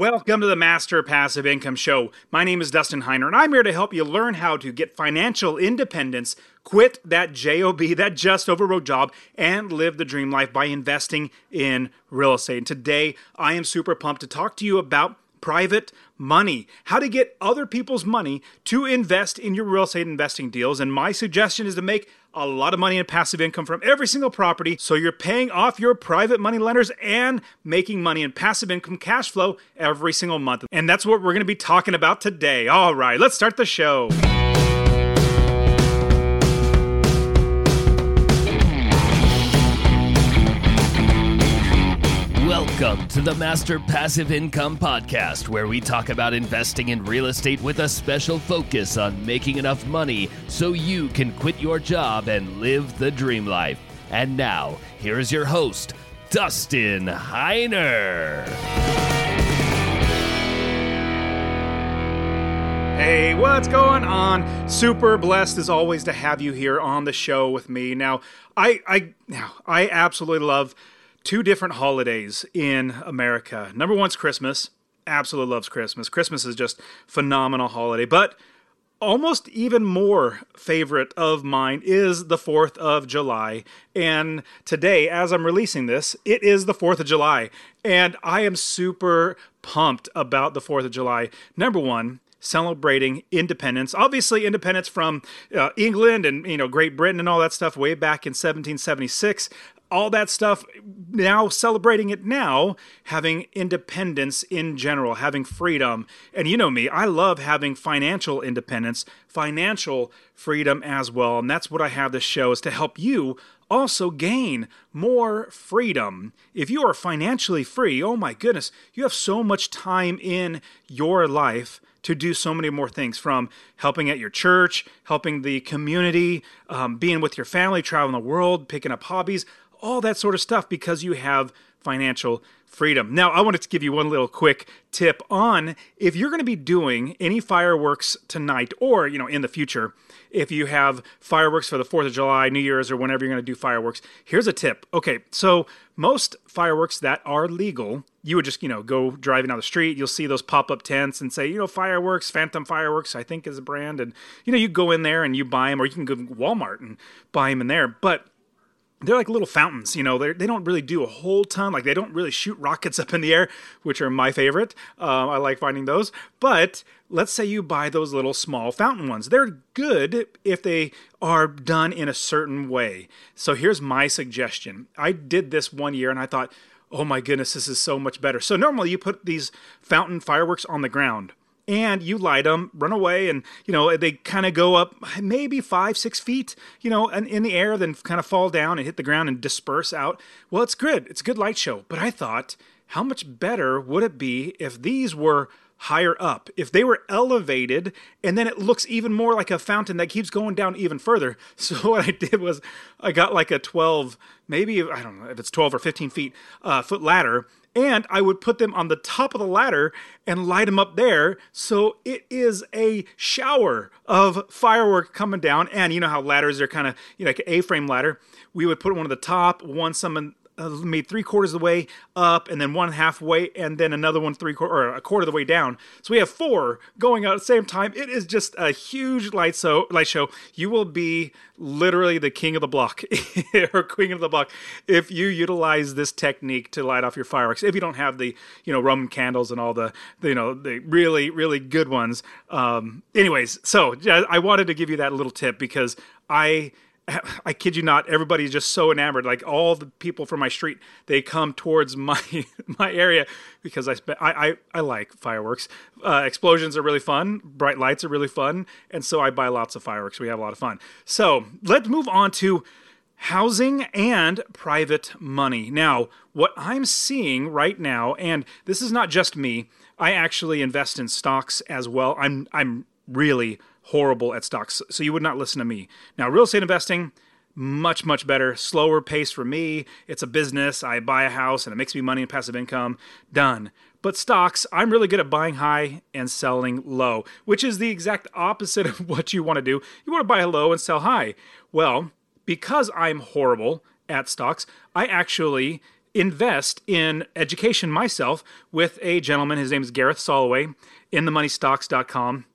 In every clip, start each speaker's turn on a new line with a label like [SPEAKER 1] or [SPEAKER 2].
[SPEAKER 1] Welcome to the Master Passive Income Show. My name is Dustin Heiner, and I'm here to help you learn how to get financial independence, quit that JOB, that just over road job, and live the dream life by investing in real estate. And today, I am super pumped to talk to you about private money, how to get other people's money to invest in your real estate investing deals. And my suggestion is to make a lot of money in passive income from every single property. So you're paying off your private money lenders and making money in passive income cash flow every single month. And that's what we're going to be talking about today. All right, let's start the show.
[SPEAKER 2] Welcome to the Master Passive Income Podcast, where we talk about investing in real estate with a special focus on making enough money so you can quit your job and live the dream life. And now, here is your host, Dustin Heiner.
[SPEAKER 1] Hey, what's going on? Super blessed as always to have you here on the show with me. Now, I I now I absolutely love two different holidays in America. Number one's Christmas. Absolutely loves Christmas. Christmas is just phenomenal holiday, but almost even more favorite of mine is the 4th of July. And today, as I'm releasing this, it is the 4th of July. And I am super pumped about the 4th of July. Number one, celebrating independence. Obviously, independence from uh, England and you know Great Britain and all that stuff way back in 1776 all that stuff now celebrating it now having independence in general having freedom. And you know me i love having financial independence financial freedom as well. And that's what i have this show is to help you also gain more freedom. If you are financially free oh my goodness you have so much time in your life to do so many more things from helping at your church, helping the community, um, being with your family, traveling the world, picking up hobbies all that sort of stuff because you have financial freedom. Now, I wanted to give you one little quick tip on if you're going to be doing any fireworks tonight or, you know, in the future, if you have fireworks for the 4th of July, New Year's, or whenever you're going to do fireworks, here's a tip. Okay, so most fireworks that are legal, you would just, you know, go driving down the street, you'll see those pop up tents and say, you know, fireworks, Phantom Fireworks, I think is a brand. And, you know, you go in there and you buy them, or you can go to Walmart and buy them in there. But they're like little fountains, you know. They they don't really do a whole ton. Like they don't really shoot rockets up in the air, which are my favorite. Uh, I like finding those. But let's say you buy those little small fountain ones. They're good if they are done in a certain way. So here's my suggestion. I did this one year, and I thought, oh my goodness, this is so much better. So normally you put these fountain fireworks on the ground and you light them, run away, and you know they kind of go up maybe five, six feet, you know, and in the air, then kind of fall down and hit the ground and disperse out. Well, it's good. It's a good light show. But I thought, how much better would it be if these were higher up. If they were elevated, and then it looks even more like a fountain that keeps going down even further. So what I did was I got like a 12, maybe I don't know if it's 12 or 15 feet uh, foot ladder, and I would put them on the top of the ladder and light them up there. So it is a shower of firework coming down. And you know how ladders are kind of, you know, like an A-frame ladder. We would put one at the top, one some uh, made three quarters of the way up, and then one halfway, and then another one three quarter or a quarter of the way down. So we have four going out at the same time. It is just a huge light so light show. You will be literally the king of the block or queen of the block if you utilize this technique to light off your fireworks. If you don't have the you know Roman candles and all the, the you know the really really good ones. Um, anyways, so I wanted to give you that little tip because I I kid you not, everybody's just so enamored. Like all the people from my street, they come towards my my area because I I, I, I like fireworks. Uh, explosions are really fun. Bright lights are really fun, and so I buy lots of fireworks. We have a lot of fun. So let's move on to housing and private money. Now, what I'm seeing right now, and this is not just me. I actually invest in stocks as well. I'm I'm really horrible at stocks. So you would not listen to me. Now, real estate investing, much, much better. Slower pace for me. It's a business. I buy a house and it makes me money and passive income. Done. But stocks, I'm really good at buying high and selling low, which is the exact opposite of what you want to do. You want to buy low and sell high. Well, because I'm horrible at stocks, I actually invest in education myself with a gentleman. His name is Gareth Soloway inthemoneystocks.com.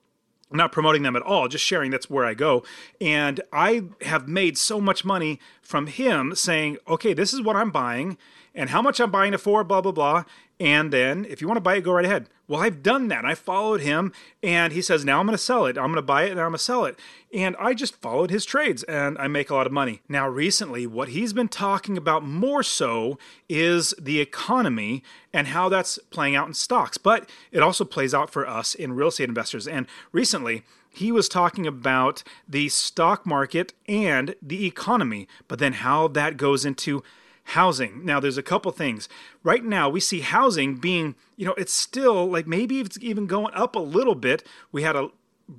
[SPEAKER 1] Not promoting them at all, just sharing that's where I go. And I have made so much money from him saying, okay, this is what I'm buying and how much I'm buying it for, blah, blah, blah. And then if you want to buy it, go right ahead. Well, I've done that. I followed him and he says, now I'm going to sell it. I'm going to buy it and I'm going to sell it. And I just followed his trades and I make a lot of money. Now, recently, what he's been talking about more so is the economy and how that's playing out in stocks, but it also plays out for us in real estate investors. And recently, he was talking about the stock market and the economy, but then how that goes into housing. Now, there's a couple things. Right now, we see housing being, you know, it's still like maybe it's even going up a little bit. We had a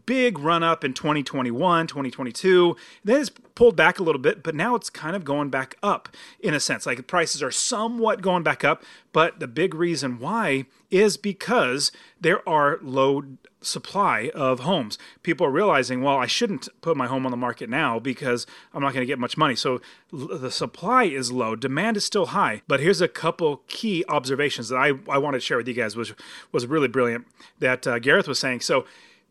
[SPEAKER 1] big run up in 2021, 2022. Then it's pulled back a little bit, but now it's kind of going back up in a sense. Like prices are somewhat going back up, but the big reason why is because there are low supply of homes. People are realizing, well, I shouldn't put my home on the market now because I'm not going to get much money. So the supply is low, demand is still high. But here's a couple key observations that I, I wanted to share with you guys, which was really brilliant that uh, Gareth was saying. So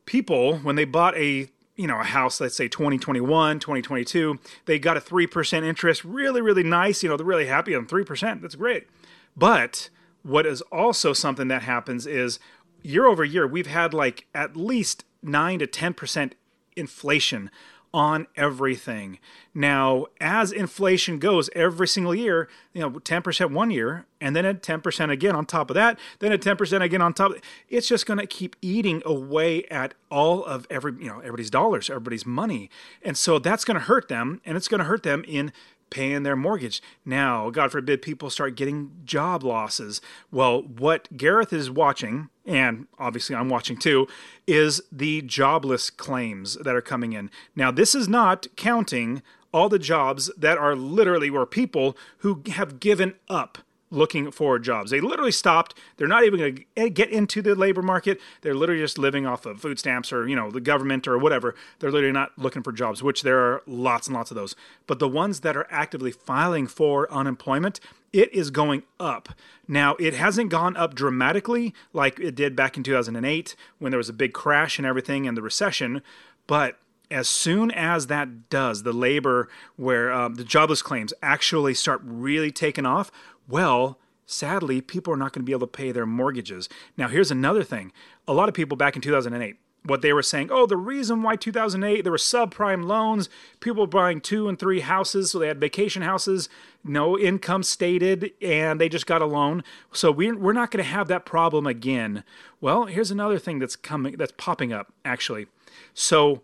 [SPEAKER 1] people, when they bought a you know a house let's say 2021 2022 they got a 3% interest really really nice you know they're really happy on 3% that's great. But what is also something that happens is year over year we've had like at least 9 to 10% inflation on everything. Now, as inflation goes every single year, you know, 10% one year, and then at 10% again on top of that, then at 10% again on top. It's just going to keep eating away at all of every, you know, everybody's dollars, everybody's money. And so that's going to hurt them, and it's going to hurt them in paying their mortgage. Now, God forbid, people start getting job losses. Well, what Gareth is watching, and obviously I'm watching too, is the jobless claims that are coming in. Now, this is not counting all the jobs that are literally where people who have given up looking for jobs. They literally stopped. They're not even going to get into the labor market. They're literally just living off of food stamps or, you know, the government or whatever. They're literally not looking for jobs, which there are lots and lots of those. But the ones that are actively filing for unemployment, it is going up. Now, it hasn't gone up dramatically like it did back in 2008 when there was a big crash and everything and the recession, but as soon as that does, the labor where um, the jobless claims actually start really taking off, well, sadly, people are not going to be able to pay their mortgages. Now, here's another thing a lot of people back in 2008, what they were saying, oh, the reason why 2008 there were subprime loans, people buying two and three houses, so they had vacation houses, no income stated, and they just got a loan. So we're, we're not going to have that problem again. Well, here's another thing that's coming, that's popping up actually. So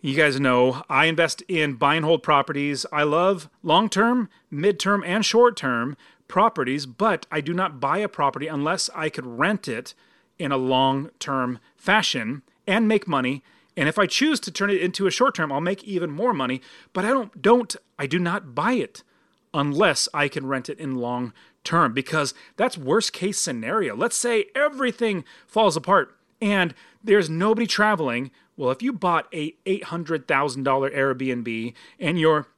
[SPEAKER 1] you guys know I invest in buy and hold properties. I love long term, mid term, and short term properties, but I do not buy a property unless I could rent it in a long term fashion and make money. And if I choose to turn it into a short term, I'll make even more money. But I don't don't I do not buy it unless I can rent it in long term because that's worst case scenario. Let's say everything falls apart and there's nobody traveling. Well, if you bought a $800,000 Airbnb and your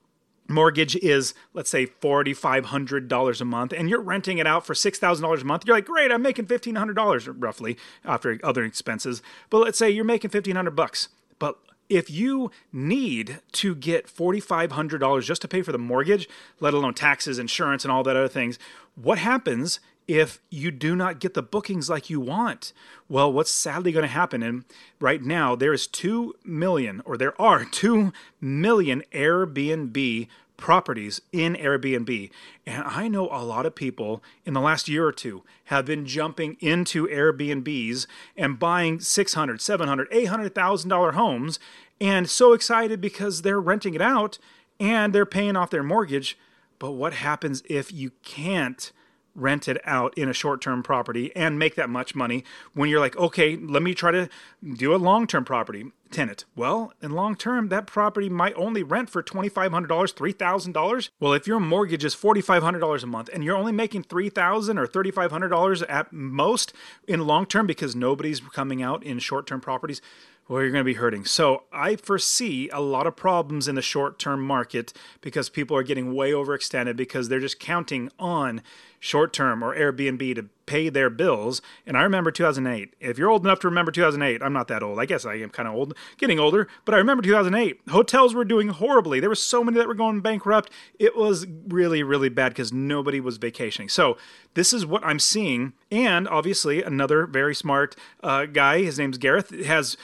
[SPEAKER 1] mortgage is let's say $4500 a month and you're renting it out for $6000 a month you're like great i'm making $1500 roughly after other expenses. But let's say you're making 1500 bucks. But if you need to get $4500 just to pay for the mortgage let alone taxes insurance and all that other things what happens if you do not get the bookings like you want. Well, what's sadly going to happen, and right now there is 2 million, or there are 2 million Airbnb properties in Airbnb. And I know a lot of people in the last year or two have been jumping into Airbnbs and buying 600, 700, 800,000 dollar homes and so excited because they're renting it out and they're paying off their mortgage. But what happens if you can't rent it out in a short-term property and make that much money when you're like okay let me try to do a long-term property tenant. Well in long term that property might only rent for $2500 $3000 well if your mortgage is $4500 a month and you're only making $3000 or $3500 at most in long term because nobody's coming out in short-term properties well, you're going to be hurting. So I foresee a lot of problems in the short term market because people are getting way overextended because they're just counting on short term or Airbnb to pay their bills. And I remember 2008. If you're old enough to remember 2008, I'm not that old. I guess I am kind of old, getting older, but I remember 2008. Hotels were doing horribly. There were so many that were going bankrupt. It was really, really bad because nobody was vacationing. So this is what I'm seeing. And obviously, another very smart uh, guy, his name's Gareth, has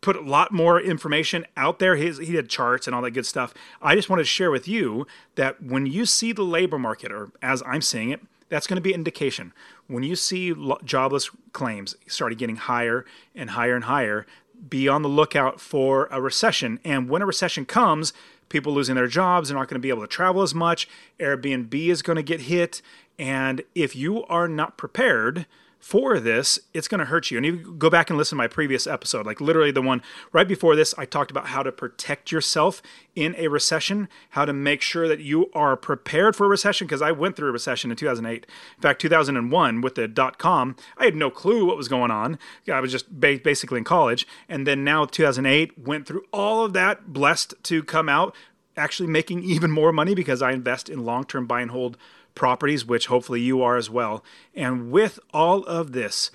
[SPEAKER 1] put a lot more information out there. His, he had charts and all that good stuff. I just wanted to share with you that when you see the labor market, or as I'm seeing it, that's going to be an indication. When you see jobless claims started getting higher and higher and higher, be on the lookout for a recession. And when a recession comes, people losing their jobs, they're not going to be able to travel as much. Airbnb is going to get hit. And if you are not prepared, for this, it's going to hurt you. And you go back and listen to my previous episode, like literally the one right before this, I talked about how to protect yourself in a recession, how to make sure that you are prepared for a recession. Because I went through a recession in 2008. In fact, 2001 with the dot com, I had no clue what was going on. I was just ba- basically in college. And then now 2008 went through all of that, blessed to come out actually making even more money because I invest in long term buy and hold properties, which hopefully you are as well. And with all of this,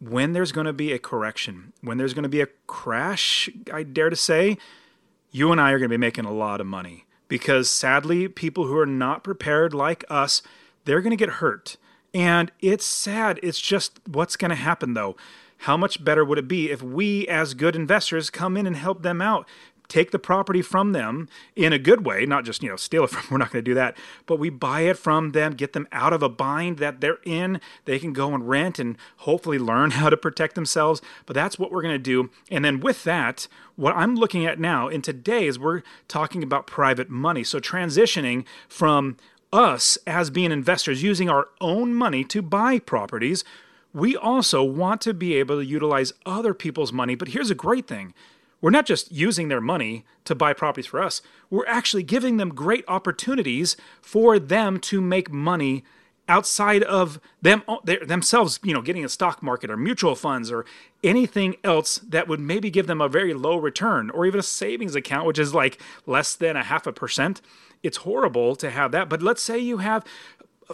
[SPEAKER 1] when there's going to be a correction, when there's going to be a crash, I dare to say, you and I are going to be making a lot of money because sadly, people who are not prepared like us, they're going to get hurt. And it's sad. It's just what's going to happen though. How much better would it be if we, as good investors, come in and help them out? Take the property from them in a good way, not just, you know, steal it from, we're not going to do that, but we buy it from them, get them out of a bind that they're in. They can go and rent and hopefully learn how to protect themselves. But that's what we're going to do. And then with that, what I'm looking at now in today is we're talking about private money. So transitioning from us as being investors using our own money to buy properties, we also want to be able to utilize other people's money. But here's a great thing we're not just using their money to buy properties for us, we're actually giving them great opportunities for them to make money outside of them themselves, you know, getting a stock market or mutual funds or anything else that would maybe give them a very low return or even a savings account which is like less than a half a percent. It's horrible to have that, but let's say you have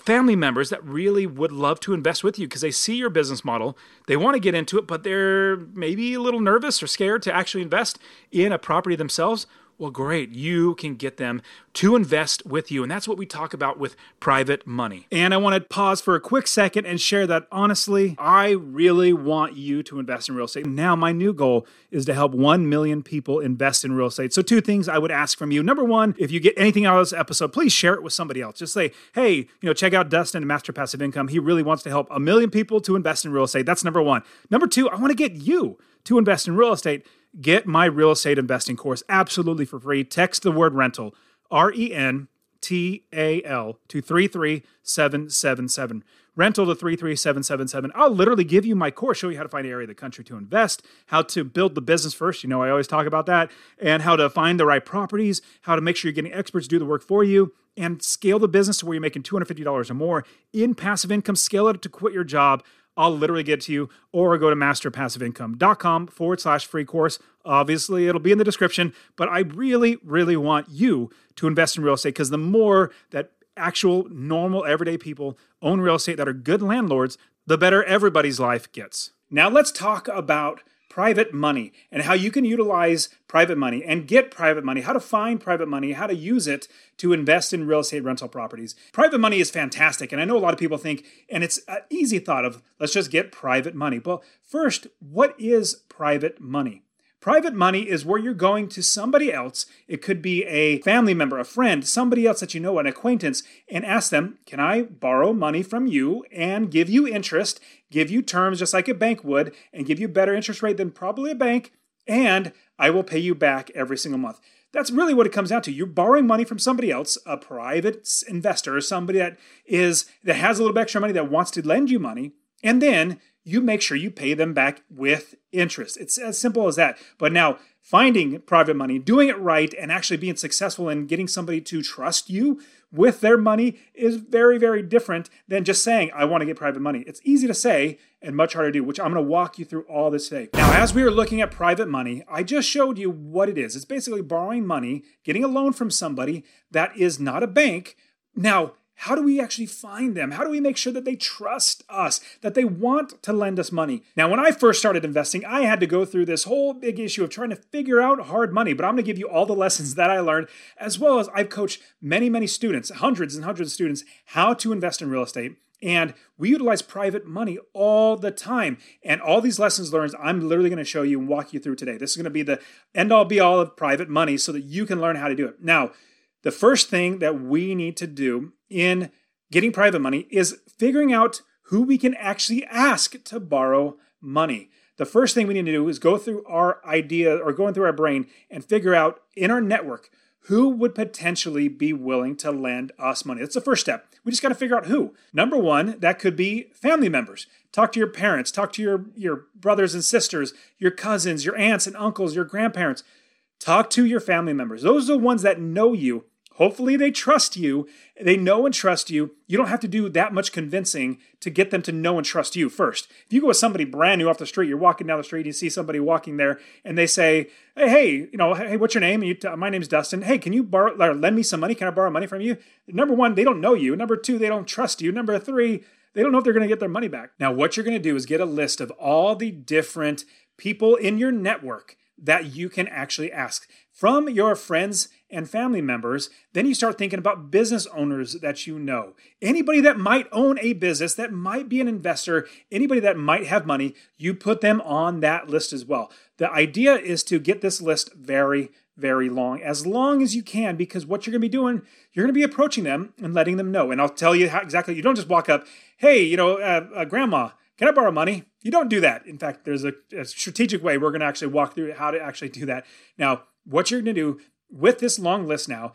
[SPEAKER 1] family members that really would love to invest with you because they see your business model. They want to get into it, but they're maybe a little nervous or scared to actually invest in a property themselves. Well, great. You can get them to invest with you. And that's what we talk about with private money. And I want to pause for a quick second and share that honestly, I really want you to invest in real estate. Now, my new goal is to help 1 million people invest in real estate. So, two things I would ask from you. Number one, if you get anything out of this episode, please share it with somebody else. Just say, hey, you know, check out Dustin and Master Passive Income. He really wants to help a million people to invest in real estate. That's number one. Number two, I want to get you to invest in real estate. Get my real estate investing course absolutely for free. Text the word rental, R E N T A L, to 33777. Rental to 33777. I'll literally give you my course, show you how to find an area of the country to invest, how to build the business first. You know, I always talk about that, and how to find the right properties, how to make sure you're getting experts to do the work for you, and scale the business to where you're making $250 or more in passive income. Scale it to quit your job I'll literally get to you, or go to masterpassiveincome.com forward slash free course. Obviously, it'll be in the description, but I really, really want you to invest in real estate because the more that actual, normal, everyday people own real estate that are good landlords, the better everybody's life gets. Now, let's talk about private money and how you can utilize private money and get private money, how to find private money, how to use it to invest in real estate rental properties. Private money is fantastic. And I know a lot of people think, and it's an easy thought of let's just get private money. Well, first, what is private money? Private money is where you're going to somebody else. It could be a family member, a friend, somebody else that you know, an acquaintance, and ask them, Can I borrow money from you and give you interest, give you terms just like a bank would, and give you a better interest rate than probably a bank, and I will pay you back every single month? That's really what it comes down to. You're borrowing money from somebody else, a private investor, somebody that is that has a little bit extra money that wants to lend you money, and then you make sure you pay them back with interest. It's as simple as that. But now, finding private money, doing it right, and actually being successful in getting somebody to trust you with their money is very, very different than just saying, I want to get private money. It's easy to say and much harder to do, which I'm going to walk you through all this today. Now, as we are looking at private money, I just showed you what it is. It's basically borrowing money, getting a loan from somebody that is not a bank. Now, how do we actually find them? How do we make sure that they trust us, that they want to lend us money? Now, when I first started investing, I had to go through this whole big issue of trying to figure out hard money, but I'm to give you all the lessons that I learned, as well as I've coached many, many students, hundreds and hundreds of students, how to invest in real estate. And we utilize private money all the time. And all these lessons learned, I'm literally going to show you and walk you through today. This is going to be the end all be all of private money so that you can learn how to do it. Now, the first thing that we need to do in getting private money is figuring out who we can actually ask to borrow money. The first thing we need to do is go through our idea or going through our brain and figure out in our network who would potentially be willing to lend us money. That's the first step. We just got to figure out who. Number one, that could be family members. Talk to your parents, talk to your, your brothers and sisters, your cousins, your aunts and uncles, your grandparents. Talk to your family members. Those are the ones that know you Hopefully, they trust you. They know and trust you. You don't have to do that much convincing to get them to know and trust you first. If you go with somebody brand new off the street, you're walking down the street, and you see somebody walking there, and they say, "Hey, hey, you know, hey, what's your name?" And you t- my name's Dustin. Hey, can you borrow, or lend me some money? Can I borrow money from you? Number one, they don't know you. Number two, they don't trust you. Number three, they don't know if they're going to get their money back. Now, what you're going to do is get a list of all the different people in your network that you can actually ask from your friends and family members. Then you start thinking about business owners that you know. Anybody that might own a business, that might be an investor, anybody that might have money, you put them on that list as well. The idea is to get this list very, very long, as long as you can, because what you're going to be doing, you're going to be approaching them and letting them know. And I'll tell you how exactly, you don't just walk up, hey, you know, uh, uh, grandma, can I borrow money? You don't do that. In fact, there's a, a strategic way we're going to actually walk through how to actually do that. Now, what you're going to do with this long list now,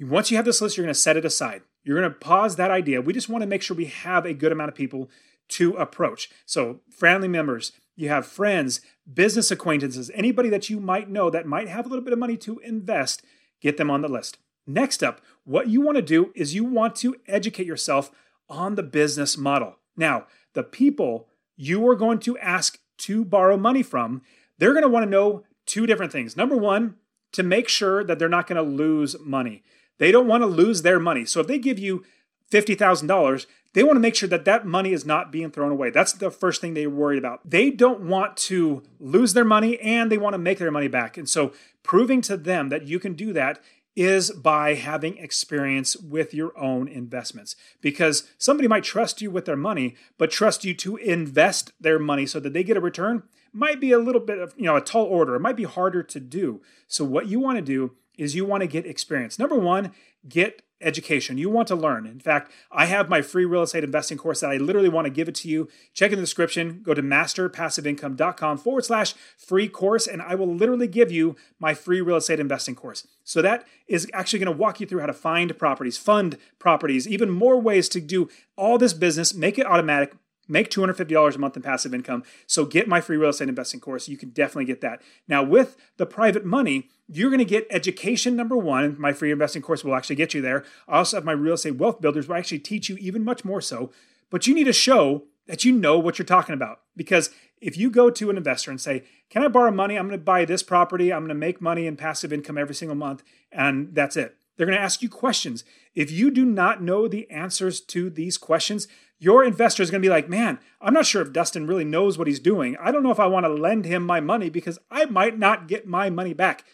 [SPEAKER 1] once you have this list, you're going to set it aside. You're going to pause that idea. We just want to make sure we have a good amount of people to approach. So, family members, you have friends, business acquaintances, anybody that you might know that might have a little bit of money to invest, get them on the list. Next up, what you want to do is you want to educate yourself on the business model. Now, the people you are going to ask to borrow money from, they're going to want to know two different things. Number one, to make sure that they're not going to lose money. They don't want to lose their money. So if they give you $50,000, they want to make sure that that money is not being thrown away. That's the first thing they're worried about. They don't want to lose their money and they want to make their money back. And so proving to them that you can do that is by having experience with your own investments. Because somebody might trust you with their money, but trust you to invest their money so that they get a return might be a little bit of, you know, a tall order. It might be harder to do. So what you want to do is you want to get experience. Number one, get education. You want to learn. In fact, I have my free real estate investing course that I literally want to give it to you. Check in the description. Go to masterpassiveincome.com forward slash free course, and I will literally give you my free real estate investing course. So that is actually going to walk you through how to find properties, fund properties, even more ways to do all this business, make it automatic, make $250 a month in passive income. So get my free real estate investing course. You can definitely get that. Now, with the private money, you're going to get education number one. My free investing course will actually get you there. I also have my real estate wealth builders where I actually teach you even much more so. But you need to show that you know what you're talking about. Because if you go to an investor and say, Can I borrow money? I'm going to buy this property. I'm going to make money in passive income every single month. And that's it. They're going to ask you questions. If you do not know the answers to these questions, your investor is going to be like, man, I'm not sure if Dustin really knows what he's doing. I don't know if I want to lend him my money because I might not get my money back.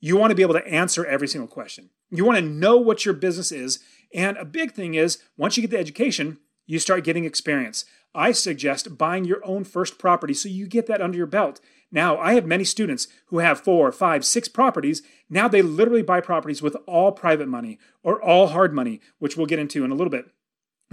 [SPEAKER 1] You want to be able to answer every single question. You want to know what your business is. And a big thing is once you get the education, you start getting experience. I suggest buying your own first property so you get that under your belt. Now, I have many students who have four, five, six properties. Now they literally buy properties with all private money or all hard money, which we'll get into in a little bit.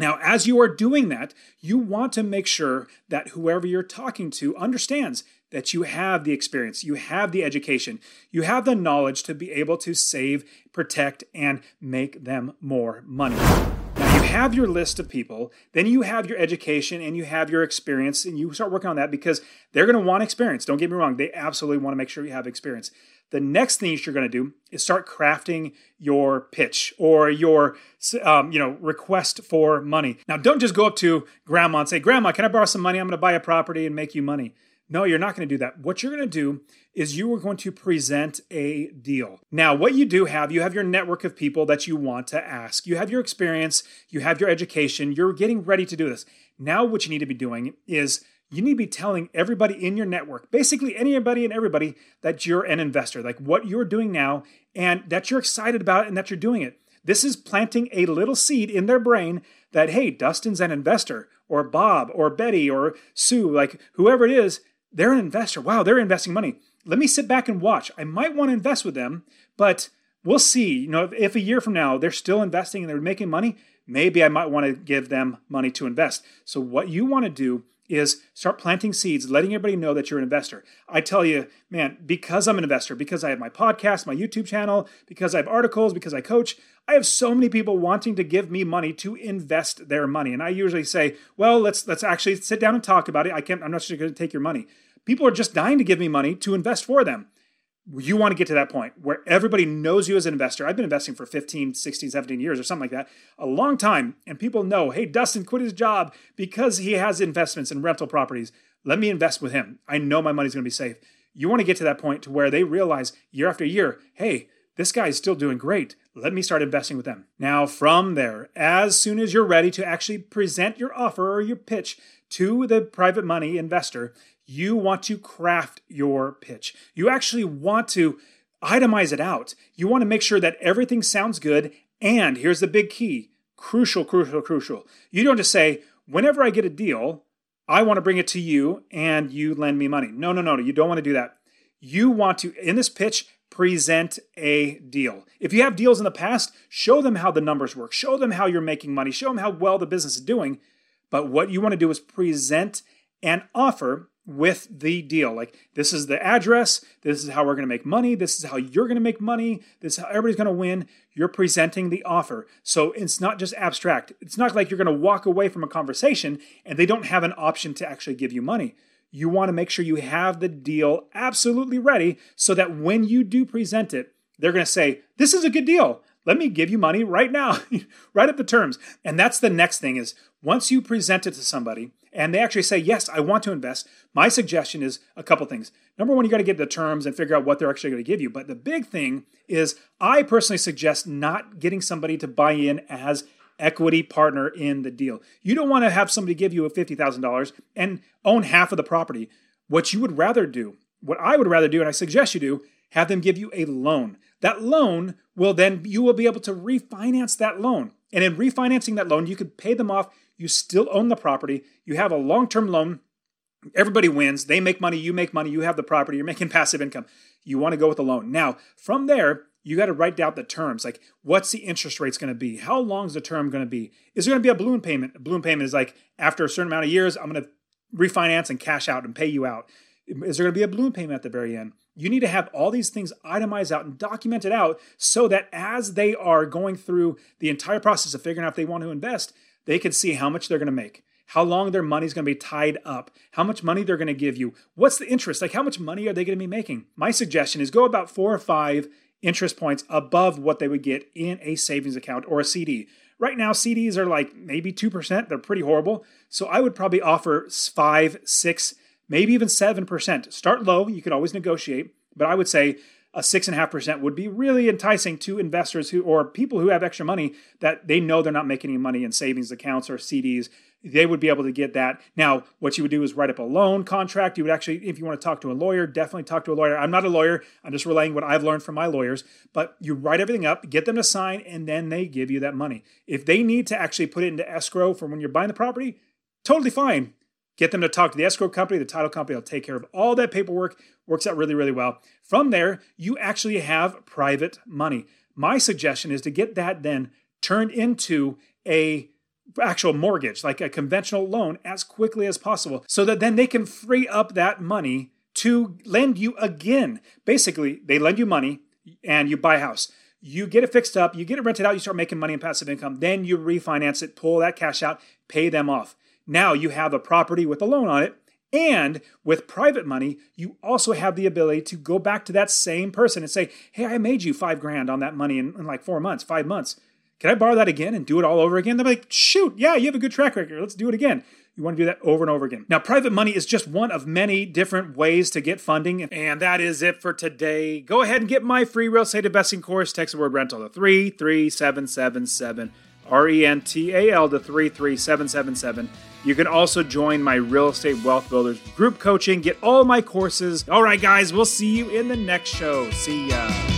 [SPEAKER 1] Now, as you are doing that, you want to make sure that whoever you're talking to understands that you have the experience, you have the education, you have the knowledge to be able to save, protect, and make them more money Now, you have your list of people, then you have your education and you have your experience, and you start working on that because they're going to want experience. Don't get me wrong, they absolutely want to make sure you have experience. The next thing you're going to do is start crafting your pitch or your um, you know request for money. Now, don't just go up to grandma and say, "Grandma, can I borrow some money? I'm going to buy a property and make you money." No, you're not going to do that. What you're going to do is you are going to present a deal. Now, what you do have, you have your network of people that you want to ask. You have your experience, you have your education, you're getting ready to do this. Now, what you need to be doing is you need to be telling everybody in your network, basically anybody and everybody, that you're an investor, like what you're doing now, and that you're excited about it and that you're doing it. This is planting a little seed in their brain that, hey, Dustin's an investor, or Bob, or Betty, or Sue, like whoever it is, they're an investor. Wow, they're investing money. Let me sit back and watch. I might want to invest with them, but we'll see. You know, if, if a year from now they're still investing and they're making money, maybe I might want to give them money to invest. So what you want to do is start planting seeds, letting everybody know that you're an investor. I tell you, man, because I'm an investor, because I have my podcast, my YouTube channel, because I have articles, because I coach, I have so many people wanting to give me money to invest their money. And I usually say, well, let's let's actually sit down and talk about it. I can't I'm not just going to take your money. People are just dying to give me money to invest for them you want to get to that point where everybody knows you as an investor. I've been investing for 15, 16, 17 years or something like that, a long time. And people know, hey, Dustin quit his job because he has investments in rental properties. Let me invest with him. I know my money's going to be safe. You want to get to that point to where they realize year after year, hey, this guy is still doing great. Let me start investing with them. Now, from there, as soon as you're ready to actually present your offer or your pitch to the private money investor, you want to craft your pitch. You actually want to itemize it out. You want to make sure that everything sounds good. And here's the big key crucial, crucial, crucial. You don't just say, whenever I get a deal, I want to bring it to you and you lend me money. No, no, no, no. you don't want to do that. You want to, in this pitch, present a deal. If you have deals in the past, show them how the numbers work, show them how you're making money, show them how well the business is doing. But what you want to do is present an offer with the deal. Like, this is the address. This is how we're going to make money. This is how you're going to make money. This is how everybody's going to win. You're presenting the offer. So it's not just abstract. It's not like you're going to walk away from a conversation and they don't have an option to actually give you money. You want to make sure you have the deal absolutely ready so that when you do present it, they're going to say, This is a good deal. Let me give you money right now. write up the terms. And that's the next thing is once you present it to somebody, and they actually say, Yes, I want to invest, my suggestion is a couple things. Number one, you got to get the terms and figure out what they're actually going to give you. But the big thing is, I personally suggest not getting somebody to buy in as equity partner in the deal. You don't want to have somebody give you a $50,000 and own half of the property. What you would rather do, what I would rather do, and I suggest you do, have them give you a loan. That loan will then, you will be able to refinance that loan. And in refinancing that loan, you could pay them off you still own the property. You have a long term loan. Everybody wins. They make money. You make money. You have the property. You're making passive income. You want to go with a loan. Now, from there, you got to write down the terms. Like, what's the interest rate's going to be? How long is the term going to be? Is there going to be a balloon payment? A balloon payment is like after a certain amount of years, I'm going to refinance and cash out and pay you out. Is there going to be a balloon payment at the very end? You need to have all these things itemized out and documented out so that as they are going through the entire process of figuring out if they want to invest, they can see how much they're going to make, how long their money's going to be tied up, how much money they're going to give you, what's the interest, like how much money are they going to be making. My suggestion is go about four or five interest points above what they would get in a savings account or a CD. Right now, CDs are like maybe 2%. They're pretty horrible. So I would probably offer five, six, maybe even 7%. Start low. You can always negotiate. But I would say a six and a half percent would be really enticing to investors who or people who have extra money that they know they're not making any money in savings accounts or CDs. They would be able to get that. Now, what you would do is write up a loan contract. You would actually, if you want to talk to a lawyer, definitely talk to a lawyer. I'm not a lawyer. I'm just relaying what I've learned from my lawyers. But you write everything up, get them to sign, and then they give you that money. If they need to actually put it into escrow for when you're buying the property, totally fine. Get them to talk to the escrow company, the title company will take care of all that paperwork. Works out really, really well. From there, you actually have private money. My suggestion is to get that then turned into a actual mortgage, like a conventional loan, as quickly as possible, so that then they can free up that money to lend you again. Basically, they lend you money and you buy a house. You get it fixed up, you get it rented out, you start making money in passive income, then you refinance it, pull that cash out, pay them off. Now you have a property with a loan on it. And with private money, you also have the ability to go back to that same person and say, Hey, I made you five grand on that money in, in like four months, five months. Can I borrow that again and do it all over again? They're like, Shoot, yeah, you have a good track record. Let's do it again. You want to do that over and over again. Now, private money is just one of many different ways to get funding. And that is it for today. Go ahead and get my free real estate investing course. Text the word rental to 33777. R E N T A L to 33777. You can also join my Real Estate Wealth Builders group coaching, get all my courses. All right, guys, we'll see you in the next show. See ya.